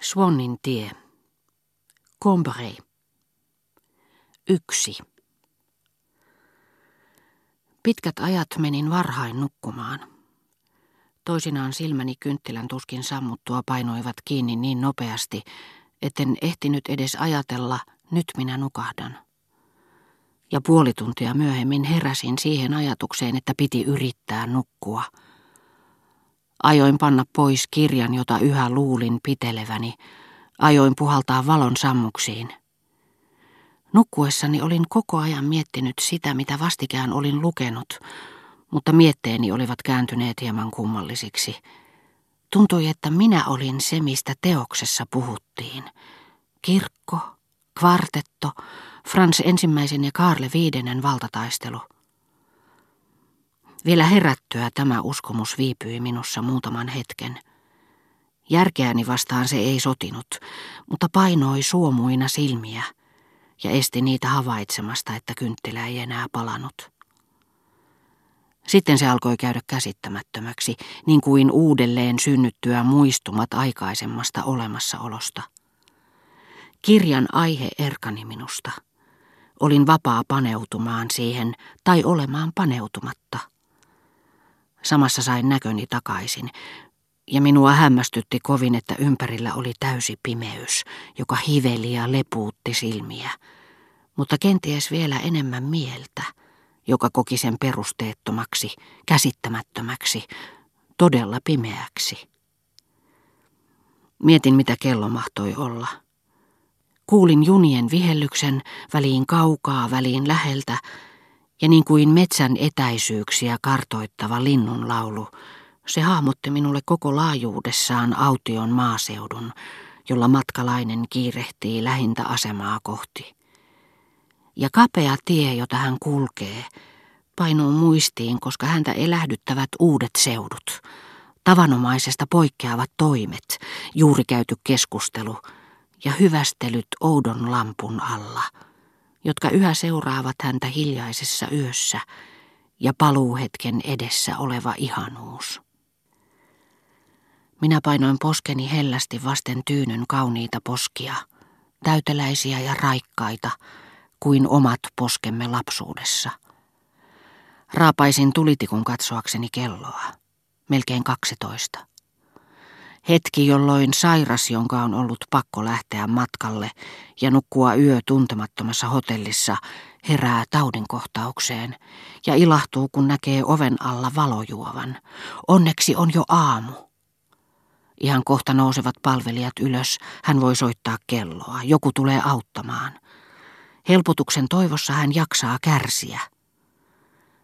Swannin tie. Combray. Yksi. Pitkät ajat menin varhain nukkumaan. Toisinaan silmäni kynttilän tuskin sammuttua painoivat kiinni niin nopeasti, etten ehtinyt edes ajatella, nyt minä nukahdan. Ja puoli tuntia myöhemmin heräsin siihen ajatukseen, että piti yrittää nukkua – Ajoin panna pois kirjan, jota yhä luulin piteleväni. Ajoin puhaltaa valon sammuksiin. Nukkuessani olin koko ajan miettinyt sitä, mitä vastikään olin lukenut, mutta mietteeni olivat kääntyneet hieman kummallisiksi. Tuntui, että minä olin se, mistä teoksessa puhuttiin. Kirkko, kvartetto, Frans ensimmäisen ja Karle viidennen valtataistelu – vielä herättyä tämä uskomus viipyi minussa muutaman hetken. Järkeäni vastaan se ei sotinut, mutta painoi suomuina silmiä ja esti niitä havaitsemasta, että kynttilä ei enää palanut. Sitten se alkoi käydä käsittämättömäksi, niin kuin uudelleen synnyttyä muistumat aikaisemmasta olemassaolosta. Kirjan aihe erkani minusta. Olin vapaa paneutumaan siihen tai olemaan paneutumatta. Samassa sain näköni takaisin, ja minua hämmästytti kovin, että ympärillä oli täysi pimeys, joka hiveli ja lepuutti silmiä, mutta kenties vielä enemmän mieltä, joka koki sen perusteettomaksi, käsittämättömäksi, todella pimeäksi. Mietin, mitä kello mahtoi olla. Kuulin junien vihellyksen väliin kaukaa, väliin läheltä, ja niin kuin metsän etäisyyksiä kartoittava linnun laulu, se hahmotti minulle koko laajuudessaan aution maaseudun, jolla matkalainen kiirehtii lähintä asemaa kohti. Ja kapea tie, jota hän kulkee, painuu muistiin, koska häntä elähdyttävät uudet seudut, tavanomaisesta poikkeavat toimet, juuri käyty keskustelu ja hyvästelyt oudon lampun alla – jotka yhä seuraavat häntä hiljaisessa yössä ja paluuhetken edessä oleva ihanuus. Minä painoin poskeni hellästi vasten tyynyn kauniita poskia, täyteläisiä ja raikkaita kuin omat poskemme lapsuudessa. Raapaisin tulitikun katsoakseni kelloa, melkein kaksitoista. Hetki, jolloin sairas, jonka on ollut pakko lähteä matkalle ja nukkua yö tuntemattomassa hotellissa, herää taudinkohtaukseen ja ilahtuu, kun näkee oven alla valojuovan. Onneksi on jo aamu. Ihan kohta nousevat palvelijat ylös, hän voi soittaa kelloa, joku tulee auttamaan. Helpotuksen toivossa hän jaksaa kärsiä.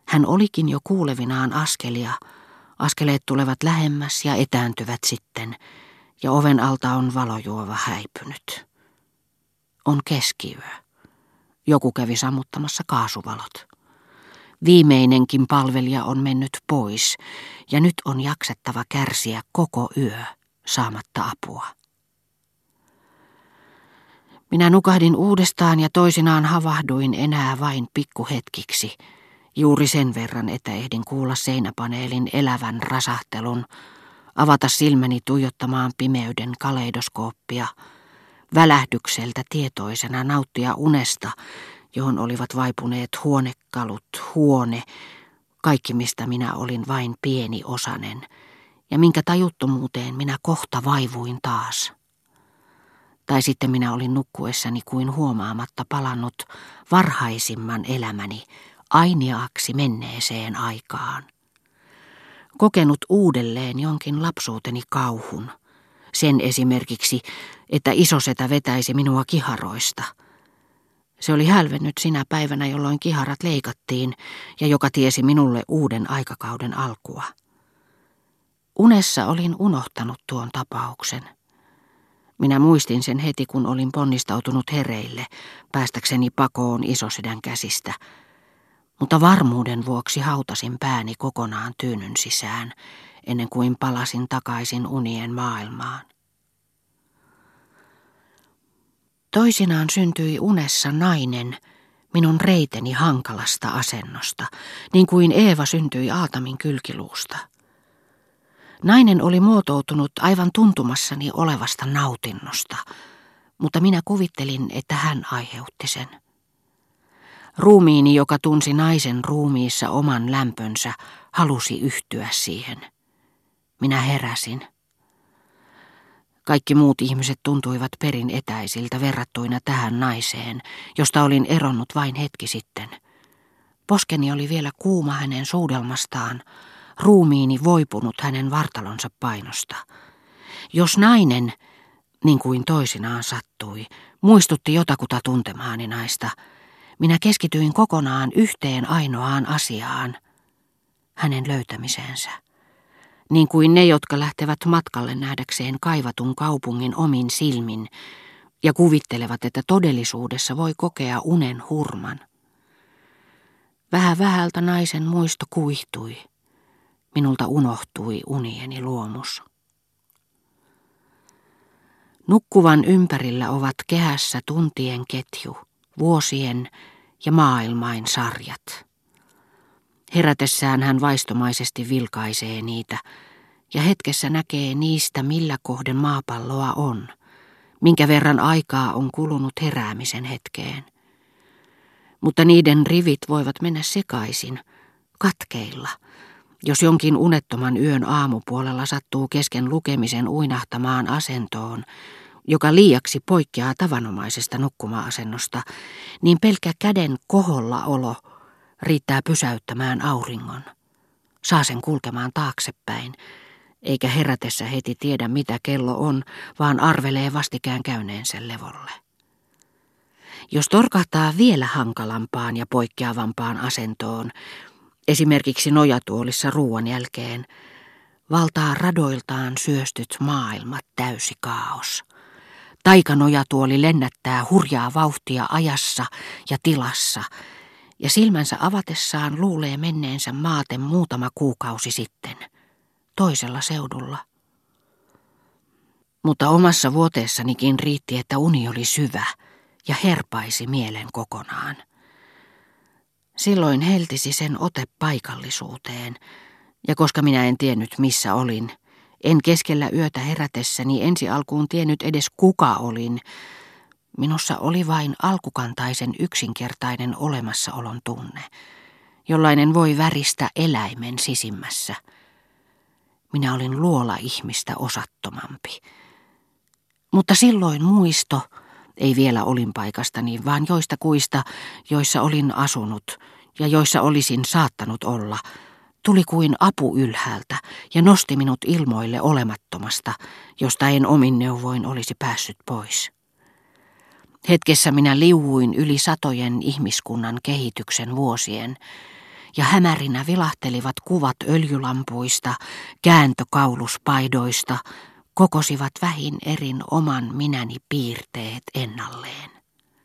Hän olikin jo kuulevinaan askelia, Askeleet tulevat lähemmäs ja etääntyvät sitten, ja oven alta on valojuova häipynyt. On keskiyö. Joku kävi sammuttamassa kaasuvalot. Viimeinenkin palvelija on mennyt pois, ja nyt on jaksettava kärsiä koko yö saamatta apua. Minä nukahdin uudestaan ja toisinaan havahduin enää vain pikkuhetkiksi – Juuri sen verran, että ehdin kuulla seinäpaneelin elävän rasahtelun, avata silmäni tuijottamaan pimeyden kaleidoskooppia, välähdykseltä tietoisena nauttia unesta, johon olivat vaipuneet huonekalut, huone, kaikki mistä minä olin vain pieni osanen, ja minkä tajuttomuuteen minä kohta vaivuin taas. Tai sitten minä olin nukkuessani kuin huomaamatta palannut varhaisimman elämäni, ainiaaksi menneeseen aikaan. Kokenut uudelleen jonkin lapsuuteni kauhun. Sen esimerkiksi, että isosetä vetäisi minua kiharoista. Se oli hälvennyt sinä päivänä, jolloin kiharat leikattiin ja joka tiesi minulle uuden aikakauden alkua. Unessa olin unohtanut tuon tapauksen. Minä muistin sen heti, kun olin ponnistautunut hereille, päästäkseni pakoon isosedän käsistä – mutta varmuuden vuoksi hautasin pääni kokonaan tyynyn sisään, ennen kuin palasin takaisin unien maailmaan. Toisinaan syntyi unessa nainen minun reiteni hankalasta asennosta, niin kuin Eeva syntyi Aatamin kylkiluusta. Nainen oli muotoutunut aivan tuntumassani olevasta nautinnosta, mutta minä kuvittelin, että hän aiheutti sen. Ruumiini, joka tunsi naisen ruumiissa oman lämpönsä, halusi yhtyä siihen. Minä heräsin. Kaikki muut ihmiset tuntuivat perin etäisiltä verrattuina tähän naiseen, josta olin eronnut vain hetki sitten. Poskeni oli vielä kuuma hänen suudelmastaan, ruumiini voipunut hänen vartalonsa painosta. Jos nainen, niin kuin toisinaan sattui, muistutti jotakuta tuntemaani naista, minä keskityin kokonaan yhteen ainoaan asiaan, hänen löytämiseensä. Niin kuin ne, jotka lähtevät matkalle nähdäkseen kaivatun kaupungin omin silmin ja kuvittelevat, että todellisuudessa voi kokea unen hurman. Vähän vähältä naisen muisto kuihtui. Minulta unohtui unieni luomus. Nukkuvan ympärillä ovat kehässä tuntien ketju, vuosien ja maailmain sarjat. Herätessään hän vaistomaisesti vilkaisee niitä, ja hetkessä näkee niistä, millä kohden maapalloa on, minkä verran aikaa on kulunut heräämisen hetkeen. Mutta niiden rivit voivat mennä sekaisin, katkeilla – jos jonkin unettoman yön aamupuolella sattuu kesken lukemisen uinahtamaan asentoon, joka liiaksi poikkeaa tavanomaisesta nukkuma-asennosta, niin pelkkä käden koholla olo riittää pysäyttämään auringon. Saa sen kulkemaan taaksepäin, eikä herätessä heti tiedä mitä kello on, vaan arvelee vastikään käyneensä levolle. Jos torkahtaa vielä hankalampaan ja poikkeavampaan asentoon, Esimerkiksi nojatuolissa ruoan jälkeen valtaa radoiltaan syöstyt maailmat täysi kaos. Taikanojatuoli lennättää hurjaa vauhtia ajassa ja tilassa, ja silmänsä avatessaan luulee menneensä maaten muutama kuukausi sitten, toisella seudulla. Mutta omassa vuoteessanikin riitti, että uni oli syvä ja herpaisi mielen kokonaan. Silloin heltisi sen ote paikallisuuteen, ja koska minä en tiennyt missä olin, en keskellä yötä herätessäni ensi alkuun tiennyt edes kuka olin, minussa oli vain alkukantaisen yksinkertainen olemassaolon tunne, jollainen voi väristä eläimen sisimmässä. Minä olin luola ihmistä osattomampi. Mutta silloin muisto, ei vielä olinpaikastani, vaan joista kuista, joissa olin asunut ja joissa olisin saattanut olla, tuli kuin apu ylhäältä ja nosti minut ilmoille olemattomasta, josta en omin neuvoin olisi päässyt pois. Hetkessä minä liuuin yli satojen ihmiskunnan kehityksen vuosien, ja hämärinä vilahtelivat kuvat öljylampuista, kääntökauluspaidoista, kokosivat vähin erin oman minäni piirteet ennalleen.